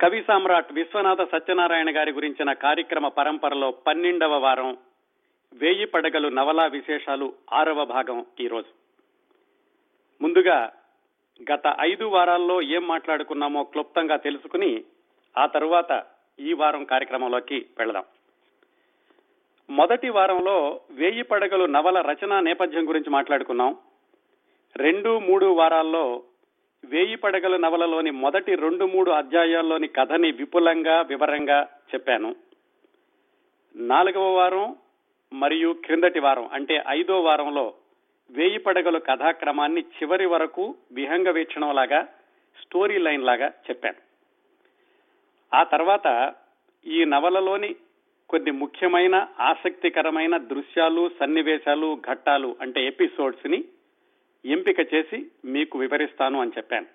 కవి సామ్రాట్ విశ్వనాథ సత్యనారాయణ గారి గురించిన కార్యక్రమ పరంపరలో పన్నెండవ వారం వేయి పడగలు నవలా విశేషాలు ఆరవ భాగం ఈరోజు. ముందుగా గత ఐదు వారాల్లో ఏం మాట్లాడుకున్నామో క్లుప్తంగా తెలుసుకుని ఆ తరువాత ఈ వారం కార్యక్రమంలోకి వెళదాం. మొదటి వారంలో వేయి పడగలు నవల రచన నేపథ్యం గురించి మాట్లాడుకున్నాం. రెండు మూడు వారాల్లో వేయి పడగల నవలలోని మొదటి రెండు మూడు అధ్యాయాల్లోని కథని విపులంగా వివరంగా చెప్పాను. నాలుగవ వారం మరియు క్రిందటి వారం అంటే ఐదో వారంలో వేయి పడగలు కథాక్రమాన్ని చివరి వరకు విహంగ వీక్షణం లాగా స్టోరీ లైన్ లాగా చెప్పాను. ఆ తర్వాత ఈ నవలలోని కొన్ని ముఖ్యమైన ఆసక్తికరమైన దృశ్యాలు సన్నివేశాలు ఘట్టాలు అంటే ఎపిసోడ్స్ని ఎంపిక చేసి మీకు వివరిస్తాను అని చెప్పాను.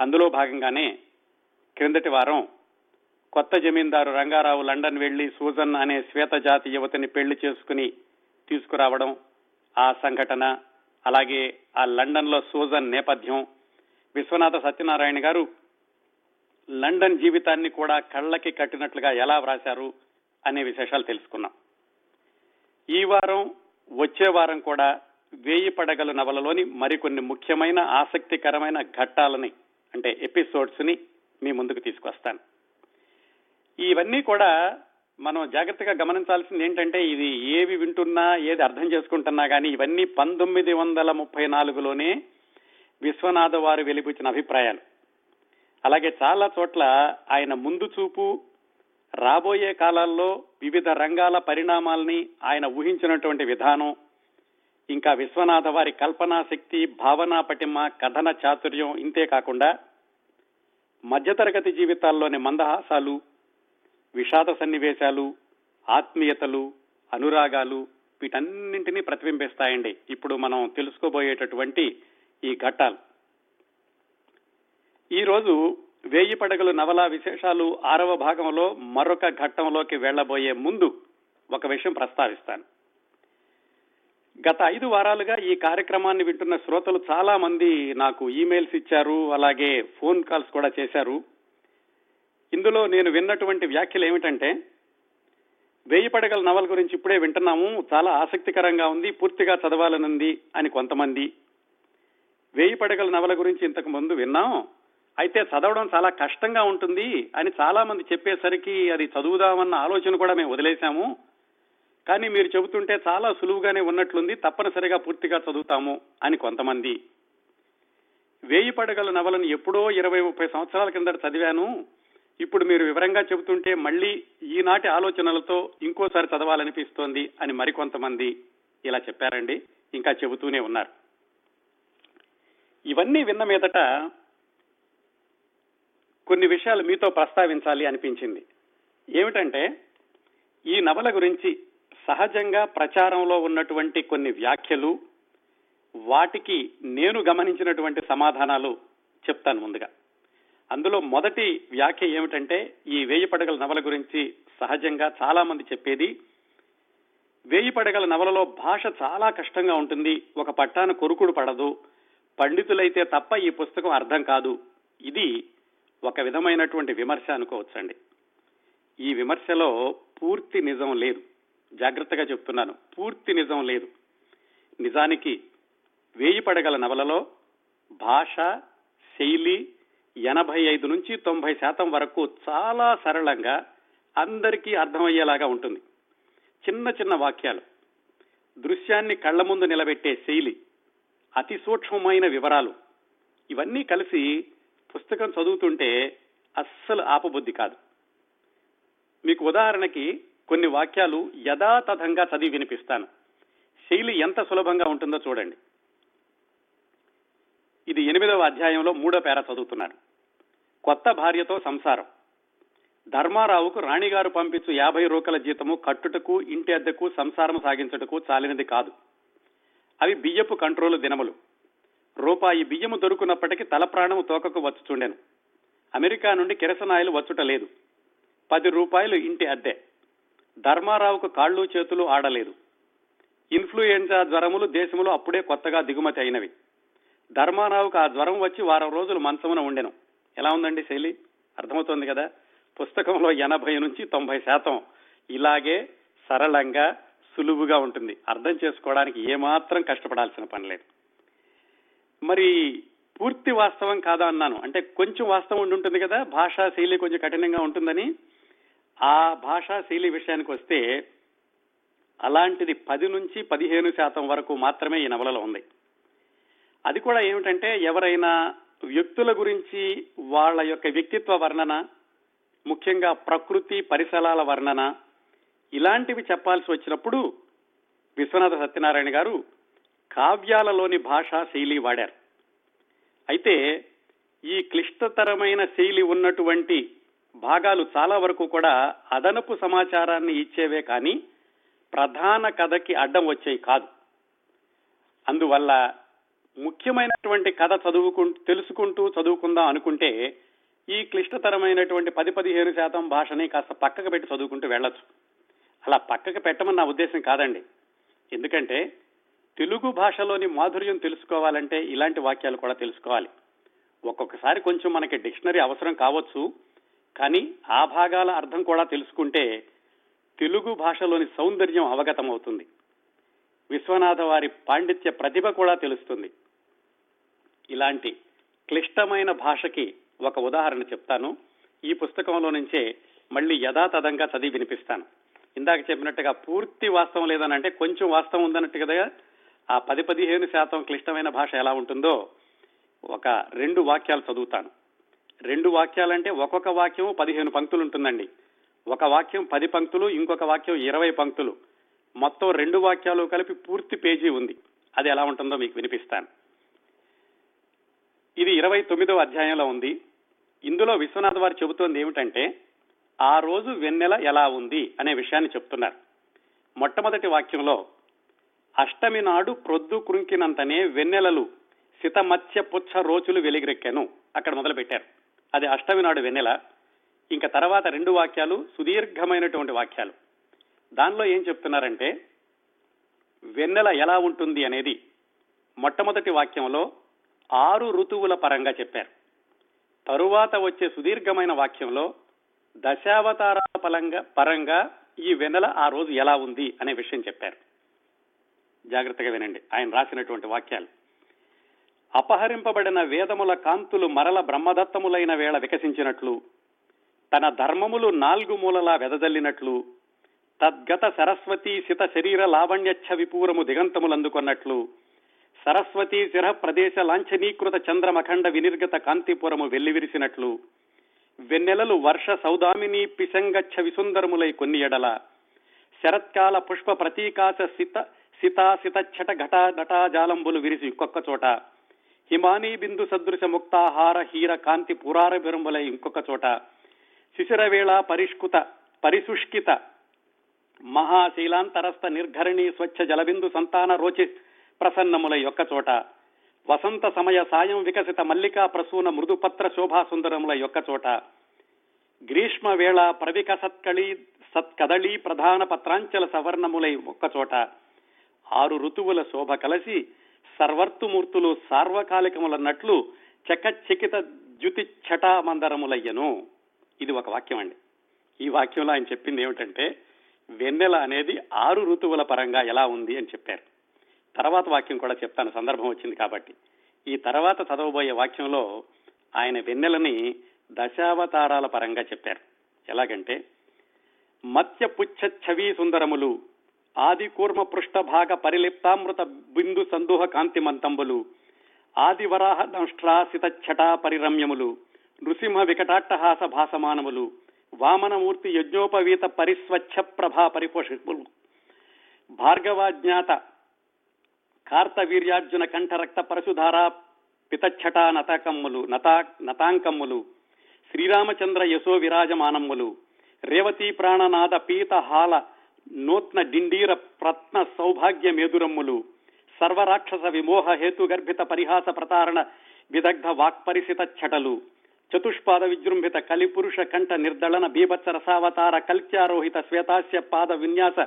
అందులో భాగంగానే క్రిందటి వారం కొత్త జమీందారు రంగారావు లండన్ వెళ్ళి సూజన్ అనే శ్వేత జాతి యువతిని పెళ్ళి చేసుకుని తీసుకురావడం ఆ సంఘటన అలాగే ఆ లండన్లో సూజన్ నేపథ్యం విశ్వనాథ సత్యనారాయణ గారు లండన్ జీవితాన్ని కూడా కళ్ళకి కట్టినట్లుగా ఎలా వ్రాశారు అనే విశేషాలు తెలుసుకున్నాం. ఈ వారం వచ్చే వారం కూడా వేయి పడగల నవలలోని మరికొన్ని ముఖ్యమైన ఆసక్తికరమైన ఘట్టాలని అంటే ఎపిసోడ్స్ని మీ ముందుకు తీసుకొస్తాను. ఇవన్నీ కూడా మనం జాగ్రత్తగా గమనించాల్సింది ఏంటంటే ఇది ఏవి వింటున్నా ఏది అర్థం చేసుకుంటున్నా కానీ ఇవన్నీ పంతొమ్మిది వందల ముప్పై నాలుగులోనే విశ్వనాథ వారు వెలిపించిన అభిప్రాయాలు. అలాగే చాలా చోట్ల ఆయన ముందు చూపు రాబోయే కాలాల్లో వివిధ రంగాల పరిణామాల్ని ఆయన ఊహించినటువంటి విధానం ఇంకా విశ్వనాథ వారి కల్పనా శక్తి భావనా పటిమ కథన చాతుర్యం ఇంతే కాకుండా మధ్యతరగతి జీవితాల్లోని మందహాసాలు విషాద సన్నివేశాలు ఆత్మీయతలు అనురాగాలు వీటన్నింటినీ ప్రతిబింబిస్తాయండి. ఇప్పుడు మనం తెలుసుకోబోయేటటువంటి ఈ ఘట్టాలు. ఈరోజు వేయి పడగలు నవల విశేషాలు ఆరవ భాగంలో మరొక ఘట్టంలోకి వెళ్ళబోయే ముందు ఒక విషయం ప్రస్తావిస్తాను. గత ఐదు వారాలుగా ఈ కార్యక్రమాన్ని వింటున్న శ్రోతలు చాలా మంది నాకు ఈమెయిల్స్ ఇచ్చారు అలాగే ఫోన్ కాల్స్ కూడా చేశారు. ఇందులో నేను విన్నటువంటి వ్యాఖ్యలు ఏమిటంటే వేయి పడగల నవల గురించి ఇప్పుడే వింటున్నాము చాలా ఆసక్తికరంగా ఉంది పూర్తిగా చదవాలనుంది అని కొంతమంది. వేయి పడగల నవల గురించి ఇంతకు ముందు విన్నాం అయితే చదవడం చాలా కష్టంగా ఉంటుంది అని చాలా మంది చెప్పేసరికి అది చదువుదామన్న ఆలోచన కూడా మేము వదిలేశాము కానీ మీరు చెబుతుంటే చాలా సులువుగానే ఉన్నట్లుంది తప్పనిసరిగా పూర్తిగా చదువుతాము అని కొంతమంది. వేయి పడగల నవలను ఎప్పుడో ఇరవై ముప్పై సంవత్సరాల కిందట చదివాను. ఇప్పుడు మీరు వివరంగా చెబుతుంటే మళ్ళీ ఈనాటి ఆలోచనలతో ఇంకోసారి చదవాలనిపిస్తోంది అని మరికొంతమంది ఇలా చెప్పారండి. ఇంకా చెబుతూనే ఉన్నారు. ఇవన్నీ విన్న మీదట కొన్ని విషయాలు మీతో ప్రస్తావించాలి అనిపించింది. ఏమిటంటే ఈ నవల గురించి సహజంగా ప్రచారంలో ఉన్నటువంటి కొన్ని వ్యాఖ్యలు వాటికి నేను గమనించినటువంటి సమాధానాలు చెప్తాను ముందుగా. అందులో మొదటి వ్యాఖ్య ఏమిటంటే ఈ వేయి పడగల నవల గురించి సహజంగా చాలా మంది చెప్పేది వేయి పడగల నవలలో భాష చాలా కష్టంగా ఉంటుంది ఒక పట్టాన కొరుకుడు పడదు పండితులైతే తప్ప ఈ పుస్తకం అర్థం కాదు. ఇది ఒక విధమైనటువంటి విమర్శ అనుకోవచ్చండి. ఈ విమర్శలో పూర్తి నిజం లేదు. జాగ్రత్తగా చెప్తున్నాను. పూర్తి నిజం లేదు. నిజానికి వేయి పడగల నవలలో భాష శైలి ఎనభై ఐదు నుంచి తొంభై శాతం వరకు చాలా సరళంగా అందరికీ అర్థమయ్యేలాగా ఉంటుంది. చిన్న చిన్న వాక్యాలు. దృశ్యాన్ని కళ్ళ ముందు నిలబెట్టే శైలి. అతి సూక్ష్మమైన వివరాలు. ఇవన్నీ కలిసి పుస్తకం చదువుతుంటే అస్సలు ఆపబుద్ధి కాదు. మీకు ఉదాహరణకి కొన్ని వాక్యాలు యథాతథంగా చదివి వినిపిస్తాను. శైలి ఎంత సులభంగా ఉంటుందో చూడండి. ఇది ఎనిమిదవ అధ్యాయంలో మూడో పేర చదువుతున్నాను కొత్త భార్యతో సంసారం. ధర్మారావుకు రాణిగారు పంపించు యాభై రూకల జీతము కట్టుటకు ఇంటి అద్దెకు సంసారం సాగించుటకు చాలినది కాదు. అవి బియ్యపు కంట్రోలు దినములు. రూపాయి బియ్యము దొరుకున్నప్పటికీ తల ప్రాణము తోకకు వచ్చుచుండెను. అమెరికా నుండి కిరసనాయలు వచ్చుట లేదు. పది రూపాయలు ఇంటి అద్దె. ధర్మారావుకు కాళ్ళు చేతులు ఆడలేదు. ఇన్ఫ్లుయెంజా జ్వరములు దేశంలో అప్పుడే కొత్తగా దిగుమతి అయినవి. ధర్మారావుకు ఆ జ్వరం వచ్చి వారం రోజులు మంచమున ఉండెను. ఎలా ఉందండి శైలి? అర్థమవుతోంది కదా? పుస్తకంలో ఎనభై నుంచి తొంభై శాతం ఇలాగే సరళంగా సులువుగా ఉంటుంది. అర్థం చేసుకోవడానికి ఏమాత్రం కష్టపడాల్సిన పని లేదు. మరి పూర్తి వాస్తవం కాదా అన్నాను. అంటే కొంచెం వాస్తవం ఉండి ఉంటుంది కదా? భాషా శైలి కొంచెం కఠినంగా ఉంటుందని. ఆ భాషా శైలి విషయానికి వస్తే అలాంటిది పది నుంచి పదిహేను శాతం వరకు మాత్రమే ఈ నవలలో ఉంది. అది కూడా ఏమిటంటే ఎవరైనా వ్యక్తుల గురించి వాళ్ళ యొక్క వ్యక్తిత్వ వర్ణన ముఖ్యంగా ప్రకృతి పరిసరాల వర్ణన ఇలాంటివి చెప్పాల్సి వచ్చినప్పుడు విశ్వనాథ సత్యనారాయణ గారు కావ్యాలలోని భాషా శైలి వాడారు. అయితే ఈ క్లిష్టతరమైన శైలి ఉన్నటువంటి భాగాలు చాలా వరకు కూడా అదనపు సమాచారాన్ని ఇచ్చేవే కానీ ప్రధాన కథకి అడ్డం వచ్చేవి కాదు. అందువల్ల ముఖ్యమైనటువంటి కథ చదువుకుంటూ తెలుసుకుంటూ చదువుకుందాం అనుకుంటే ఈ క్లిష్టతరమైనటువంటి పది పదిహేను శాతం భాషని కాస్త పక్కకు పెట్టి చదువుకుంటూ వెళ్ళొచ్చు. అలా పక్కకు పెట్టమని నా ఉద్దేశం కాదండి. ఎందుకంటే తెలుగు భాషలోని మాధుర్యం తెలుసుకోవాలంటే ఇలాంటి వాక్యాలు కూడా తెలుసుకోవాలి. ఒక్కొక్కసారి కొంచెం మనకి డిక్షనరీ అవసరం కావచ్చు. కానీ ఆ భాగాల అర్థం కూడా తెలుసుకుంటే తెలుగు భాషలోని సౌందర్యం అవగతం అవుతుంది విశ్వనాథ వారి పాండిత్య ప్రతిభ కూడా తెలుస్తుంది. ఇలాంటి క్లిష్టమైన భాషకి ఒక ఉదాహరణ చెప్తాను. ఈ పుస్తకంలో నుంచే మళ్ళీ యథాతథంగా చదివి వినిపిస్తాను. ఇందాక చెప్పినట్టుగా పూర్తి వాస్తవం లేదని అంటే కొంచెం వాస్తవం ఉందన్నట్టు కదా? ఆ పది పదిహేను శాతం క్లిష్టమైన భాష ఎలా ఉంటుందో ఒక రెండు వాక్యాలు చదువుతాను. రెండు వాక్యాలంటే ఒక్కొక్క వాక్యం పదిహేను పంక్తులు ఉంటుందండి. ఒక వాక్యం పది పంక్తులు ఇంకొక వాక్యం ఇరవై పంక్తులు. మొత్తం రెండు వాక్యాలు కలిపి పూర్తి పేజీ ఉంది. అది ఎలా ఉంటుందో మీకు వినిపిస్తాను. ఇది ఇరవై తొమ్మిదవ అధ్యాయంలో ఉంది. ఇందులో విశ్వనాథ్ వారు చెబుతోంది ఏమిటంటే ఆ రోజు వెన్నెల ఎలా ఉంది అనే విషయాన్ని చెప్తున్నారు. మొట్టమొదటి వాక్యంలో అష్టమి నాడు ప్రొద్దు కృంకినంతనే వెన్నెలలు సితమత్స్య పుచ్చ రోజులు వెలిగిరెక్కాను. అక్కడ మొదలు పెట్టారు అది అష్టమి నాడు వెన్నెల ఇంకా తర్వాత రెండు వాక్యాలు సుదీర్ఘమైనటువంటి వాక్యాలు. దానిలో ఏం చెప్తున్నారంటే వెన్నెల ఎలా ఉంటుంది అనేది మొట్టమొదటి వాక్యంలో ఆరు ఋతువుల పరంగా చెప్పారు. తరువాత వచ్చే సుదీర్ఘమైన వాక్యంలో దశావతారాల పరంగా పరంగా ఈ వెన్నెల ఆ రోజు ఎలా ఉంది అనే విషయం చెప్పారు. జాగ్రత్తగా వినండి ఆయన రాసినటువంటి వాక్యాలు. అపహరింపబడిన వేదముల కాంతులు మరల బ్రహ్మదత్తములైన వేళ వికసించినట్లు తన ధర్మములు నాలుగు మూలలా వెదజల్లినట్లు తద్గత సరస్వతీ సిత శరీర లావణ్యచ్ఛ విపూరము దిగంతములందుకొన్నట్లు సరస్వతీ శిర ప్రదేశ లాంఛనీకృత చంద్రమఖండ వినిర్గత కాంతిపురము వెల్లివిరిసినట్లు వెన్నెలలు వర్ష సౌదామిని పిశంగచ్చ విసుందరములై కొన్ని ఎడల శరత్కాల పుష్ప ప్రతీకాశ సిత సితాసితచ్చట ఘటా ఘటాజాలంబులు విరిసి ఒక్కొక్క చోట హిమానీ బిందు సదృశ ముక్తాహార హీర కాంతి పురార బెరుంబులై ఇంకొక చోట. శిశిరవేళ పరిష్కృత పరిశుష్కిత మహాశీలాంతరస్థ నిర్ఘరణి స్వచ్ఛ జలబిందు సంతాన రోచి ప్రసన్నములై యొక్క చోట. వసంత సమయ సాయం వికసిత మల్లికా ప్రసూన మృదుపత్ర శోభా సుందరముల యొక్క చోట. గ్రీష్మ వేళ ప్రవిక సత్కళి సత్కదళి ప్రధాన పత్రాంచల సవర్ణములై ఒక్కచోట ఆరు ఋతువుల శోభ కలిసి సర్వర్తుమూర్తులు సార్వకాలికములన్నట్లు చకచకిత ద్యుతి మందరములయ్యను ఇది ఒక వాక్యం అండి. ఈ వాక్యంలో ఆయన చెప్పింది ఏమిటంటే వెన్నెల అనేది ఆరు ఋతువుల పరంగా ఎలా ఉంది అని చెప్పారు. తర్వాత వాక్యం కూడా చెప్తాను సందర్భం వచ్చింది కాబట్టి. ఈ తర్వాత చదవబోయే వాక్యంలో ఆయన వెన్నెలని దశావతారాల పరంగా చెప్పారు. ఎలాగంటే మత్స్య పుచ్చ సుందరములు ఆది కూర్మ పృష్ఠభాగ పరిలిప్తామృత బిందు సందుహ కాంతిమంతంబులు ఆది వరాహ దంష్ట్రాసిత ఛటా పరిరమ్యములు నృసింహ వికటాట్టహాస భాసమానములు వామనమూర్తి యజ్ఞోపవీత పరిస్వచ్ఛ ప్రభా పరిపోషకులు భార్గవాజ్ఞాత కార్తవీర్యార్జున కంఠరక్త పరశుధార పితఛటా నతకమ్ములు నతా నతాంకమ్ములు శ్రీరామచంద్ర యశో విరాజమానమ్ములు రేవతీ ప్రాణనాద పీత హాల నూత్న డిండీర ప్రత్న సౌభాగ్య మేదురమ్ములు సర్వరాక్షస విమోహ హేతు గర్భిత పరిహాస ప్రతారణ విదగ్ధ వాక్పరిసిత ఛటలు చతుష్పాద విజృంభిత కలిపురుష కంఠ నిర్దళన బీభత్స రసావతార కల్క్యారోహిత శ్వేతాస్య పాద విన్యాస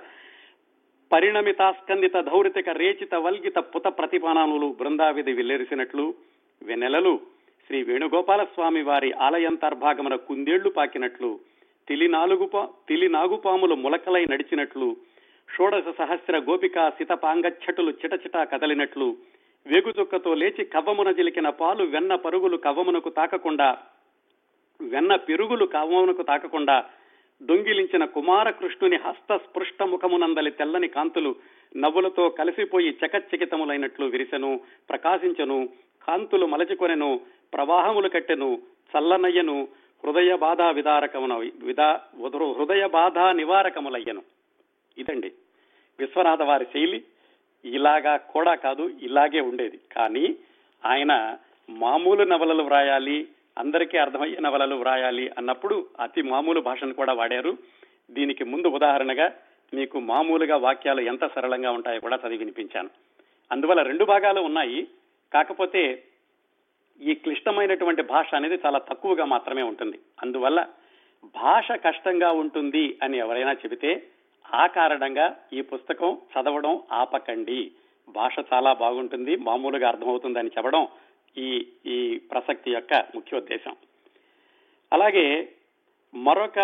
పరిణమితాస్కందిత ధౌరితిక రేచిత వల్గిత పుత ప్రతిపానానులు బృందావిధి విల్లేరిసినట్లు వెన్నెలలు. శ్రీ వేణుగోపాల స్వామి వారి ఆలయంతర్భాగమున కుందేళ్ళు పాకినట్లు. తిలి నాలుగు తిలి నాగుపాములు ములకలై నడిచినట్లు షోడశ సహస్ర గోపిక సితపాంగచ్చటులు చిటచిటా కదలినట్లు వేగుచుక్కతో లేచి కవ్వమున జిలికిన పాలు వెన్న పరుగులు కవ్వమునకు తాకకుండా వెన్న పెరుగులు కవ్వమునకు తాకకుండా దొంగిలించిన కుమార కృష్ణుని హస్త స్పృష్ట ముఖమునందలి తెల్లని కాంతులు నవ్వులతో కలిసిపోయి చకచకితములైనట్లు విరిసెను ప్రకాశించను కాంతులు మలచికొనెను ప్రవాహములు కట్టెను చల్లనయ్యను హృదయ బాధ విదారకమున విదా హృదయ బాధ నివారకములయ్యను. ఇదండి విశ్వనాథ వారి శైలి. ఇలాగా కూడా కాదు ఇలాగే ఉండేది. కానీ ఆయన మామూలు నవలలు వ్రాయాలి అందరికీ అర్థమయ్యే నవలలు వ్రాయాలి అన్నప్పుడు అతి మామూలు భాషను కూడా వాడారు. దీనికి ముందు ఉదాహరణగా మీకు మామూలుగా వాక్యాలు ఎంత సరళంగా ఉంటాయో కూడా చదివి వినిపించాను. అందువల్ల రెండు భాగాలు ఉన్నాయి. కాకపోతే ఈ క్లిష్టమైనటువంటి భాష అనేది చాలా తక్కువగా మాత్రమే ఉంటుంది. అందువల్ల భాష కష్టంగా ఉంటుంది అని ఎవరైనా చెబితే ఆ కారణంగా ఈ పుస్తకం చదవడం ఆపకండి. భాష చాలా బాగుంటుంది మామూలుగా అర్థమవుతుందని చెప్పడం ఈ ఈ ప్రసక్తి యొక్క ముఖ్య ఉద్దేశం. అలాగే మరొక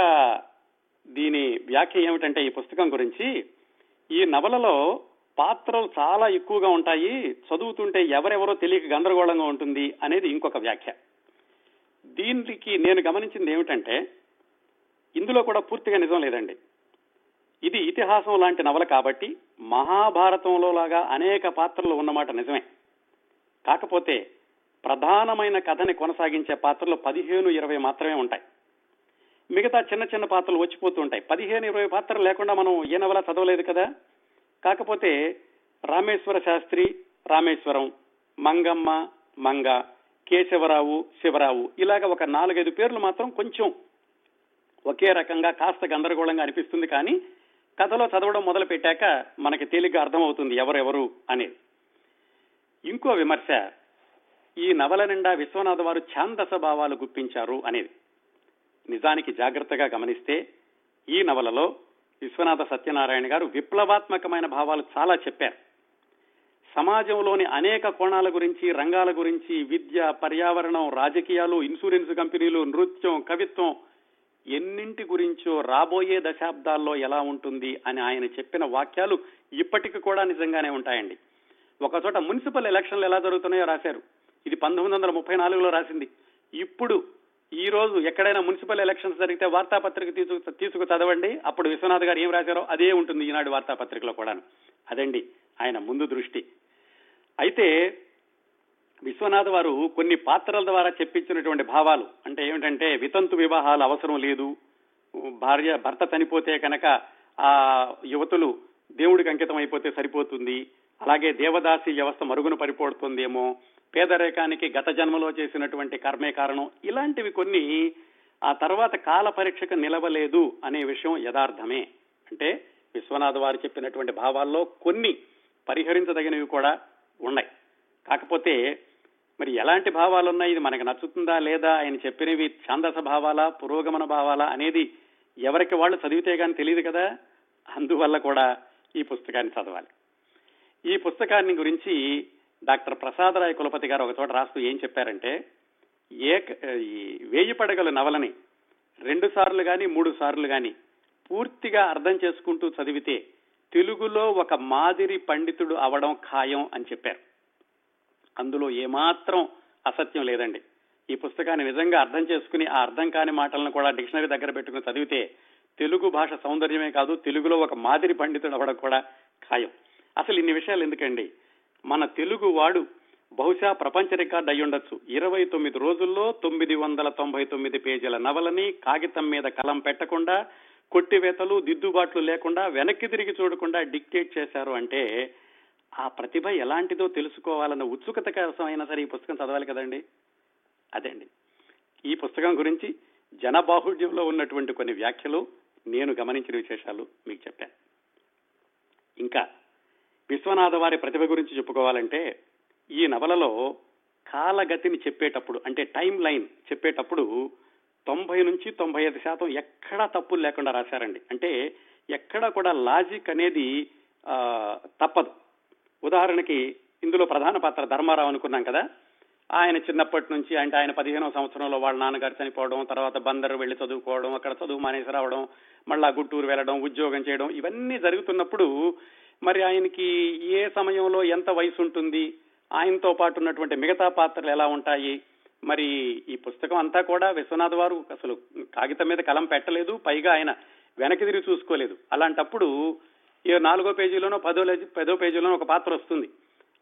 దీని వ్యాఖ్య ఏమిటంటే ఈ పుస్తకం గురించి ఈ నవలలో పాత్రలు చాలా ఎక్కువగా ఉంటాయి. చదువుతుంటే ఎవరెవరో తెలియక గందరగోళంగా ఉంటుంది అనేది ఇంకొక వ్యాఖ్య. దీనికి నేను గమనించింది ఏమిటంటే ఇందులో కూడా పూర్తిగా నిజం లేదండి. ఇది ఇతిహాసం లాంటి నవల కాబట్టి మహాభారతంలో లాగా అనేక పాత్రలు ఉన్నమాట నిజమే. కాకపోతే ప్రధానమైన కథని కొనసాగించే పాత్రలు పదిహేను ఇరవై మాత్రమే ఉంటాయి. మిగతా చిన్న చిన్న పాత్రలు వచ్చిపోతూ ఉంటాయి. పదిహేను ఇరవై పాత్రలు లేకుండా మనం ఏ నవల చదవలేదు కదా? కాకపోతే రామేశ్వర శాస్త్రి రామేశ్వరం మంగమ్మ మంగ కేశవరావు శివరావు ఇలాగ ఒక నాలుగైదు పేర్లు మాత్రం కొంచెం ఒకే రకంగా కాస్త గందరగోళంగా అనిపిస్తుంది కానీ కథలో చదవడం మొదలు పెట్టాక మనకి తేలిగ్గా అర్థమవుతుంది ఎవరెవరు అనేది ఇంకో విమర్శ ఈ నవల నిండా విశ్వనాథ వారు ఛాందస భావాలు గుప్పించారు అనేది. నిజానికి జాగ్రత్తగా గమనిస్తే ఈ నవలలో విశ్వనాథ సత్యనారాయణ గారు విప్లవాత్మకమైన భావాలు చాలా చెప్పారు. సమాజంలోని అనేక కోణాల గురించి రంగాల గురించి విద్య పర్యావరణం రాజకీయాలు ఇన్సూరెన్స్ కంపెనీలు నృత్యం కవిత్వం ఎన్నింటి గురించో రాబోయే దశాబ్దాల్లో ఎలా ఉంటుంది అని ఆయన చెప్పిన వాక్యాలు ఇప్పటికి కూడా నిజంగానే ఉంటాయండి. ఒకచోట మున్సిపల్ ఎలక్షన్లు ఎలా జరుగుతున్నాయో రాశారు. ఇది పంతొమ్మిది వందల ముప్పై నాలుగులో రాసింది. ఇప్పుడు ఈ రోజు ఎక్కడైనా మున్సిపల్ ఎలక్షన్స్ జరిగితే వార్తాపత్రిక తీసుకు తీసుకు చదవండి. అప్పుడు విశ్వనాథ్ గారు ఏం రాశారో అదే ఉంటుంది ఈనాడు వార్తాపత్రికలో కూడాను. అదండి ఆయన ముందు దృష్టి. అయితే విశ్వనాథ్ వారు కొన్ని పాత్రల ద్వారా చెప్పించినటువంటి భావాలు. అంటే ఏమిటంటే వితంతు వివాహాలు అవసరం లేదు. భార్య భర్త చనిపోతే కనుక ఆ యువతులు దేవుడికి అంకితం అయిపోతే సరిపోతుంది. అలాగే దేవదాసి వ్యవస్థ మరుగున పడిపోతుందేమో. పేదరికానికి గత జన్మలో చేసినటువంటి కర్మే కారణం. ఇలాంటివి కొన్ని ఆ తర్వాత కాల పరీక్షకు నిలవలేదు అనే విషయం యథార్థమే. అంటే విశ్వనాథ్ వారు చెప్పినటువంటి భావాల్లో కొన్ని పరిహరించదగినవి కూడా ఉన్నాయి. కాకపోతే మరి ఎలాంటి భావాలు ఉన్నాయి? ఇది మనకు నచ్చుతుందా లేదా? ఆయన చెప్పినవి ఛాందస భావాలా పురోగమన భావాలా అనేది ఎవరికి వాళ్ళు చదివితే కానీ తెలియదు కదా. అందువల్ల కూడా ఈ పుస్తకాన్ని చదవాలి. ఈ పుస్తకాన్ని గురించి డాక్టర్ ప్రసాదరాయ కులపతి గారు ఒకచోట రాస్తూ ఏం చెప్పారంటే ఏ వేయి పడగల నవలని రెండు సార్లు కానీ మూడు సార్లు కానీ పూర్తిగా అర్థం చేసుకుంటూ చదివితే తెలుగులో ఒక మాదిరి పండితుడు అవడం ఖాయం అని చెప్పారు. అందులో ఏమాత్రం అసత్యం లేదండి. ఈ పుస్తకాన్ని నిజంగా అర్థం చేసుకుని ఆ అర్థం కాని మాటలను కూడా డిక్షనరీ దగ్గర పెట్టుకుని చదివితే తెలుగు భాష సౌందర్యమే కాదు తెలుగులో ఒక మాదిరి పండితుడు అవ్వడం కూడా ఖాయం. అసలు ఇన్ని విషయాలు ఎందుకండి? మన తెలుగు వాడు బహుశా ప్రపంచ రికార్డు అయ్యుండొచ్చు ఇరవై తొమ్మిది రోజుల్లో తొమ్మిది వందల తొంభై తొమ్మిది పేజీల నవలని కాగితం మీద కలం పెట్టకుండా కొట్టివేతలు దిద్దుబాట్లు లేకుండా వెనక్కి తిరిగి చూడకుండా డిక్టేట్ చేశారు అంటే ఆ ప్రతిభ ఎలాంటిదో తెలుసుకోవాలన్న ఉత్సుకత కోసమైనా సరే ఈ పుస్తకం చదవాలి కదండి? అదండి ఈ పుస్తకం గురించి జనబాహుళ్యంలో ఉన్నటువంటి కొన్ని వ్యాఖ్యలు నేను గమనించిన విశేషాలు మీకు చెప్పాను. ఇంకా విశ్వనాథ వారి ప్రతిభ గురించి చెప్పుకోవాలంటే ఈ నవలలో కాలగతిని చెప్పేటప్పుడు అంటే టైం లైన్ చెప్పేటప్పుడు తొంభై నుంచి తొంభై ఐదు శాతం ఎక్కడా తప్పులు లేకుండా రాశారండి. అంటే ఎక్కడా కూడా లాజిక్ అనేది తప్పదు. ఉదాహరణకి ఇందులో ప్రధాన పాత్ర ధర్మారావు అనుకున్నాం కదా. ఆయన చిన్నప్పటి నుంచి అంటే ఆయన పదిహేనవ సంవత్సరంలో వాళ్ళ నాన్నగారు చనిపోవడం తర్వాత బందరు వెళ్ళి చదువుకోవడం అక్కడ చదువు మానేసి రావడం మళ్ళా గుంటూరు వెళ్ళడం ఉద్యోగం చేయడం ఇవన్నీ జరుగుతున్నప్పుడు మరి ఆయనకి ఏ సమయంలో ఎంత వయసు ఉంటుంది? ఆయనతో పాటు ఉన్నటువంటి మిగతా పాత్రలు ఎలా ఉంటాయి? మరి ఈ పుస్తకం అంతా కూడా విశ్వనాథ్ వారు అసలు కాగితం మీద కలం పెట్టలేదు పైగా ఆయన వెనక్కి తిరిగి చూసుకోలేదు. అలాంటప్పుడు ఈ నాలుగో పేజీలోనో పదో పదో పేజీలోనో ఒక పాత్ర వస్తుంది.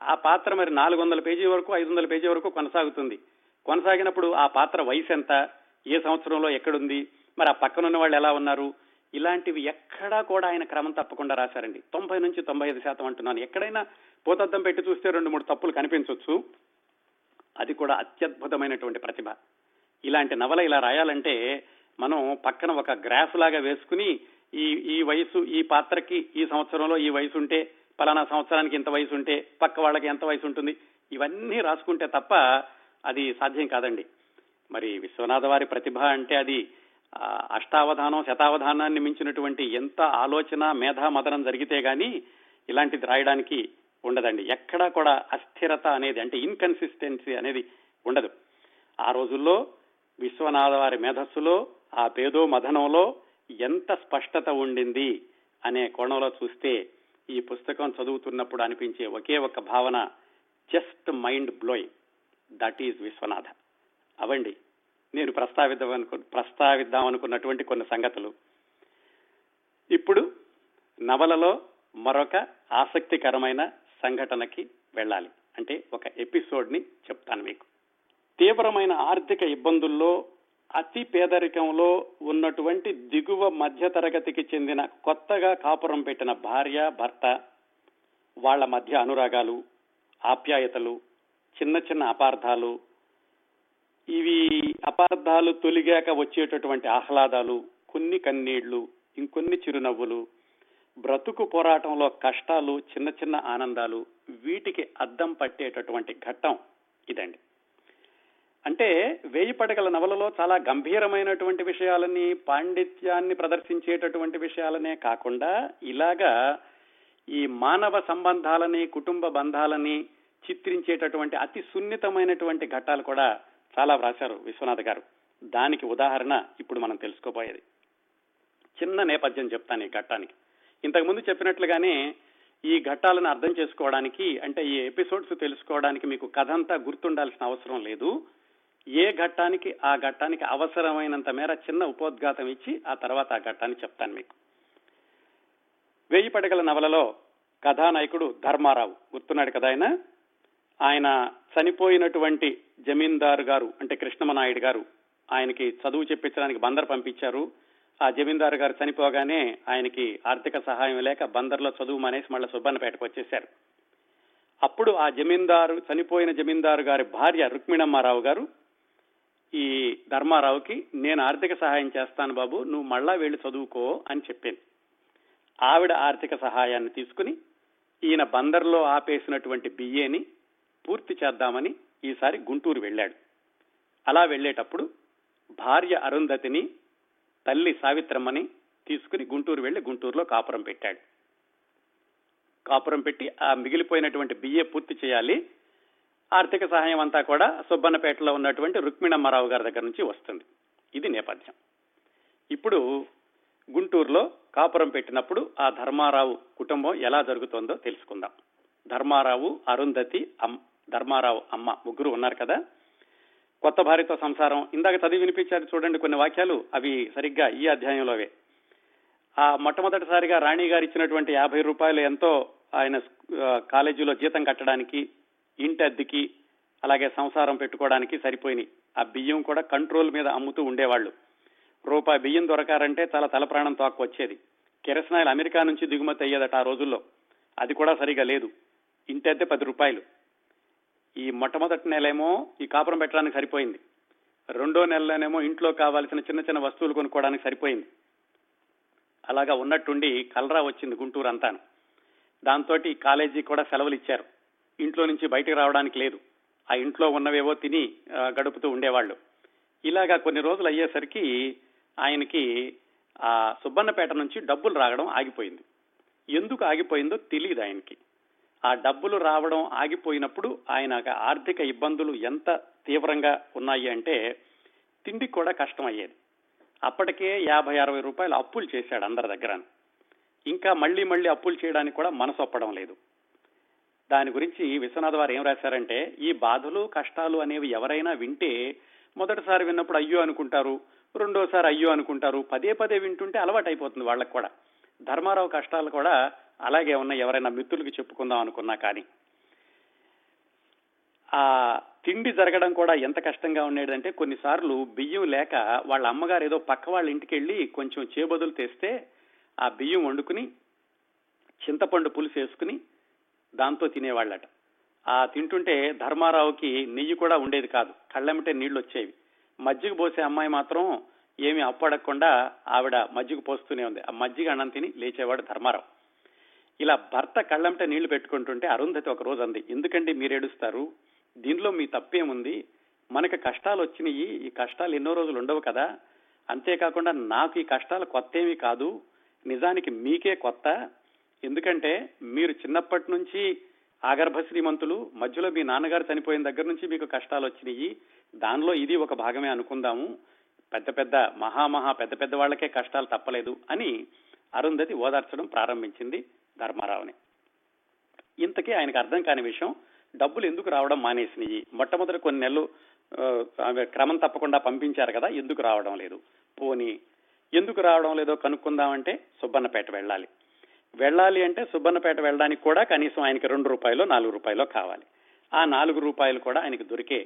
ఆ పాత్ర మరి నాలుగు వందల పేజీ వరకు ఐదు వందల పేజీ వరకు కొనసాగుతుంది. కొనసాగినప్పుడు ఆ పాత్ర వయసు ఎంత ఏ సంవత్సరంలో ఎక్కడుంది? మరి ఆ పక్కన ఉన్న వాళ్ళు ఎలా ఉన్నారు? ఇలాంటివి ఎక్కడా కూడా ఆయన క్రమం తప్పకుండా రాశారండి. తొంభై నుంచి తొంభై ఐదు శాతం అంటున్నాను. ఎక్కడైనా పోతద్దం పెట్టి చూస్తే రెండు మూడు తప్పులు కనిపించవచ్చు అది కూడా అత్యద్భుతమైనటువంటి ప్రతిభ. ఇలాంటి నవల ఇలా రాయాలంటే మనం పక్కన ఒక గ్రాఫ్ లాగా వేసుకుని ఈ ఈ వయసు ఈ పాత్రకి ఈ సంవత్సరంలో ఈ వయసు ఉంటే పలానా సంవత్సరానికి ఇంత వయసు ఉంటే పక్క వాళ్ళకి ఎంత వయసు ఉంటుంది ఇవన్నీ రాసుకుంటే తప్ప అది సాధ్యం కాదండి. మరి విశ్వనాథ వారి ప్రతిభ అంటే అది అష్టావధానం శతావధానాన్ని మించినటువంటి ఎంత ఆలోచన మేధామదనం జరిగితే గాని ఇలాంటిది రాయడానికి ఉండదండి. ఎక్కడా కూడా అస్థిరత అనేది అంటే ఇన్కన్సిస్టెన్సీ అనేది ఉండదు. ఆ రోజుల్లో విశ్వనాథ వారి మేధస్సులో ఆ పేదో మదనంలో ఎంత స్పష్టత ఉండింది అనే కోణంలో చూస్తే ఈ పుస్తకం చదువుతున్నప్పుడు అనిపించే ఒకే ఒక భావన just mind blowing that is Vishwanatha. అవండి. నేను ప్రస్తావిద్దాం ప్రస్తావిద్దాం అనుకున్నటువంటి కొన్ని సంగతులు. ఇప్పుడు నవలలో మరొక ఆసక్తికరమైన సంఘటనకి వెళ్ళాలి. అంటే ఒక ఎపిసోడ్ని చెప్తాను మీకు. తీవ్రమైన ఆర్థిక ఇబ్బందుల్లో అతి పేదరికంలో ఉన్నటువంటి దిగువ మధ్యతరగతికి చెందిన కొత్తగా కాపురం పెట్టిన భార్య భర్త వాళ్ళ మధ్య అనురాగాలు ఆప్యాయతలు చిన్న చిన్న అపార్థాలు ఇవి అపార్థాలు తొలిగాక వచ్చేటటువంటి ఆహ్లాదాలు కొన్ని కన్నీళ్ళు ఇంకొన్ని చిరునవ్వులు బ్రతుకు పోరాటంలో కష్టాలు చిన్న చిన్న ఆనందాలు వీటికి అద్దం పట్టేటటువంటి ఘట్టం ఇదండి. అంటే వేయి పడగల నవలలో చాలా గంభీరమైనటువంటి విషయాలని పాండిత్యాన్ని ప్రదర్శించేటటువంటి విషయాలనే కాకుండా ఇలాగా ఈ మానవ సంబంధాలని కుటుంబ బంధాలని చిత్రించేటటువంటి అతి సున్నితమైనటువంటి ఘట్టాలు కూడా చాలా వ్రాశారు విశ్వనాథ్ గారు. దానికి ఉదాహరణ ఇప్పుడు మనం తెలుసుకోబోయేది. చిన్న నేపథ్యం చెప్తాను ఈ ఘట్టానికి. ఇంతకుముందు చెప్పినట్లుగానే ఈ ఘట్టాలను అర్థం చేసుకోవడానికి అంటే ఈ ఎపిసోడ్స్ తెలుసుకోవడానికి మీకు కథ అంతా గుర్తుండాల్సిన అవసరం లేదు. ఏ ఘట్టానికి ఆ ఘట్టానికి అవసరమైనంత మేర చిన్న ఉపోద్ఘాతం ఇచ్చి ఆ తర్వాత ఆ ఘట్టాన్ని చెప్తాను మీకు. వేయి పడగల నవలలో కథానాయకుడు ధర్మారావు. గుర్తున్నాడు కదా ఆయన? ఆయన చనిపోయినటువంటి జమీందారు గారు అంటే కృష్ణమనాయుడు గారు ఆయనకి చదువు చెప్పించడానికి బందర్ పంపించారు. ఆ జమీందారు గారు చనిపోగానే ఆయనకి ఆర్థిక సహాయం లేక బందర్లో చదువు మానేసి మళ్ళీ సుబ్బన్నపేటకు వచ్చేశారు. అప్పుడు ఆ జమీందారు చనిపోయిన జమీందారు గారి భార్య రుక్మిణమ్మారావు గారు ఈ ధర్మారావుకి నేను ఆర్థిక సహాయం చేస్తాను బాబు నువ్వు మళ్ళా వెళ్ళి చదువుకో అని చెప్పింది ఆవిడ ఆర్థిక సహాయాన్ని తీసుకుని ఈయన బందర్లో ఆపేసినటువంటి బిఏని పూర్తి చేద్దామని ఈసారి గుంటూరు వెళ్ళాడు. అలా వెళ్ళేటప్పుడు భార్య అరుంధతిని తల్లి సావిత్రమ్మని తీసుకుని గుంటూరు వెళ్ళి గుంటూరులో కాపురం పెట్టాడు. కాపురం పెట్టి ఆ మిగిలిపోయినటువంటి బిఏ పూర్తి చేయాలి. ఆర్థిక సహాయం అంతా కూడా సుబ్బన్నపేటలో ఉన్నటువంటి రుక్మిణమ్మారావు గారి దగ్గర నుంచి వస్తుంది. ఇది నేపథ్యం. ఇప్పుడు గుంటూరులో కాపురం పెట్టినప్పుడు ఆ ధర్మారావు కుటుంబం ఎలా జరుగుతోందో తెలుసుకుందాం. ధర్మారావు అరుంధతి ధర్మారావు అమ్మ ముగ్గురు ఉన్నారు కదా. కొత్త భార్యతో సంసారం. ఇందాక చదివి వినిపించారు చూడండి కొన్ని వాక్యాలు. అవి సరిగ్గా ఈ అధ్యాయంలోవే. ఆ మొట్టమొదటిసారిగా రాణి గారు ఇచ్చినటువంటి యాభై రూపాయలు ఎంతో ఆయన కాలేజీలో జీతం కట్టడానికి ఇంటి అద్దెకి అలాగే సంసారం పెట్టుకోవడానికి సరిపోయినాయి. ఆ బియ్యం కూడా కంట్రోల్ మీద అమ్ముతూ ఉండేవాళ్ళు. రూపాయి బియ్యం దొరకారంటే చాలా తలప్రాణం తోక వచ్చేది కిరసనాయిల్ అమెరికా నుంచి దిగుమతి అయ్యేదట ఆ రోజుల్లో. అది కూడా సరిగా లేదు. ఇంటి అద్దె పది రూపాయలు. ఈ మొట్టమొదటి నెలేమో ఈ కాపురం పెట్టడానికి సరిపోయింది. రెండో నెలలోనేమో ఇంట్లో కావాల్సిన చిన్న చిన్న వస్తువులు కొనుక్కోవడానికి సరిపోయింది. అలాగా ఉన్నట్టుండి కలరా వచ్చింది గుంటూరు అంతాను. దాంతో కాలేజీ కూడా సెలవులు ఇచ్చారు. ఇంట్లో నుంచి బయటకు రావడానికి లేదు. ఆ ఇంట్లో ఉన్నవేవో తిని గడుపుతూ ఉండేవాళ్ళు. ఇలాగా కొన్ని రోజులు అయ్యేసరికి ఆయనకి ఆ సుబ్బన్నపేట నుంచి డబ్బులు రావడం ఆగిపోయింది. ఎందుకు ఆగిపోయిందో తెలియదు ఆయనకి. ఆ డబ్బులు రావడం ఆగిపోయినప్పుడు ఆయన ఆర్థిక ఇబ్బందులు ఎంత తీవ్రంగా ఉన్నాయి అంటే తిండి కూడా కష్టం అయ్యేది అప్పటికే యాభై అరవై రూపాయలు అప్పులు చేశాడు అందరి దగ్గర. ఇంకా మళ్ళీ మళ్ళీ అప్పులు చేయడానికి కూడా మనసు ఒప్పడం లేదు. దాని గురించి విశ్వనాథ్ వారు ఏం రాశారంటే ఈ బాధలు కష్టాలు అనేవి ఎవరైనా వింటే మొదటిసారి విన్నప్పుడు అయ్యో అనుకుంటారు రెండోసారి అయ్యో అనుకుంటారు పదే పదే వింటుంటే అలవాటు అయిపోతుంది వాళ్ళకు కూడా. ధర్మారావు కష్టాలు కూడా అలాగే ఉన్న ఎవరైనా మిత్రులకి చెప్పుకుందాం అనుకున్నా కానీ ఆ తిండి జరగడం కూడా ఎంత కష్టంగా ఉండేదంటే కొన్నిసార్లు బియ్యం లేక వాళ్ళ అమ్మగారు ఏదో పక్క వాళ్ళ ఇంటికి వెళ్ళి కొంచెం చేబదులు తెస్తే ఆ బియ్యం వండుకుని చింతపండు పులుసు వేసుకుని దాంతో తినేవాళ్ళట. ఆ తింటుంటే ధర్మారావుకి నెయ్యి కూడా ఉండేది కాదు. కళ్ళమిటే నీళ్ళు వచ్చేవి మజ్జిగ పోసే అమ్మాయి మాత్రం ఏమి అప్పడకుండా ఆవిడ మజ్జిగ పోస్తూనే ఉంది. ఆ మజ్జిగ అన్నం తిని లేచేవాడు ధర్మారావు. ఇలా భర్త కళ్ళంటే నీళ్ళు పెట్టుకుంటుంటే అరుంధతి ఒక రోజు అంది ఎందుకంటే మీరు ఏడుస్తారు దీనిలో మీ తప్పేముంది? మనకి కష్టాలు వచ్చినాయి ఈ కష్టాలు ఎన్నో రోజులు ఉండవు కదా. అంతేకాకుండా నాకు ఈ కష్టాలు కొత్త ఏమీ కాదు. నిజానికి మీకే కొత్త. ఎందుకంటే మీరు చిన్నప్పటి నుంచి ఆగర్భ శ్రీమంతులు మధ్యలో మీ నాన్నగారు చనిపోయిన దగ్గర నుంచి మీకు కష్టాలు వచ్చినాయి. దానిలో ఇది ఒక భాగమే అనుకుందాము. పెద్ద పెద్ద మహామహా పెద్ద పెద్ద వాళ్ళకే కష్టాలు తప్పలేదు అని అరుంధతి ఓదార్చడం ప్రారంభించింది. ధర్మారావుని. ఇంతకీ ఆయనకు అర్థం కాని విషయం డబ్బులు ఎందుకు రావడం మానేసినాయి? మొట్టమొదటి కొన్ని నెలలు క్రమం తప్పకుండా పంపించారు కదా ఎందుకు రావడం లేదు? పోని ఎందుకు రావడం లేదో కనుక్కుందామంటే సుబ్బన్నపేట వెళ్ళాలి. వెళ్ళాలి అంటే సుబ్బన్నపేట వెళ్ళడానికి కూడా కనీసం ఆయనకి రెండు రూపాయలు నాలుగు రూపాయలు కావాలి. ఆ నాలుగు రూపాయలు కూడా ఆయనకి దొరికే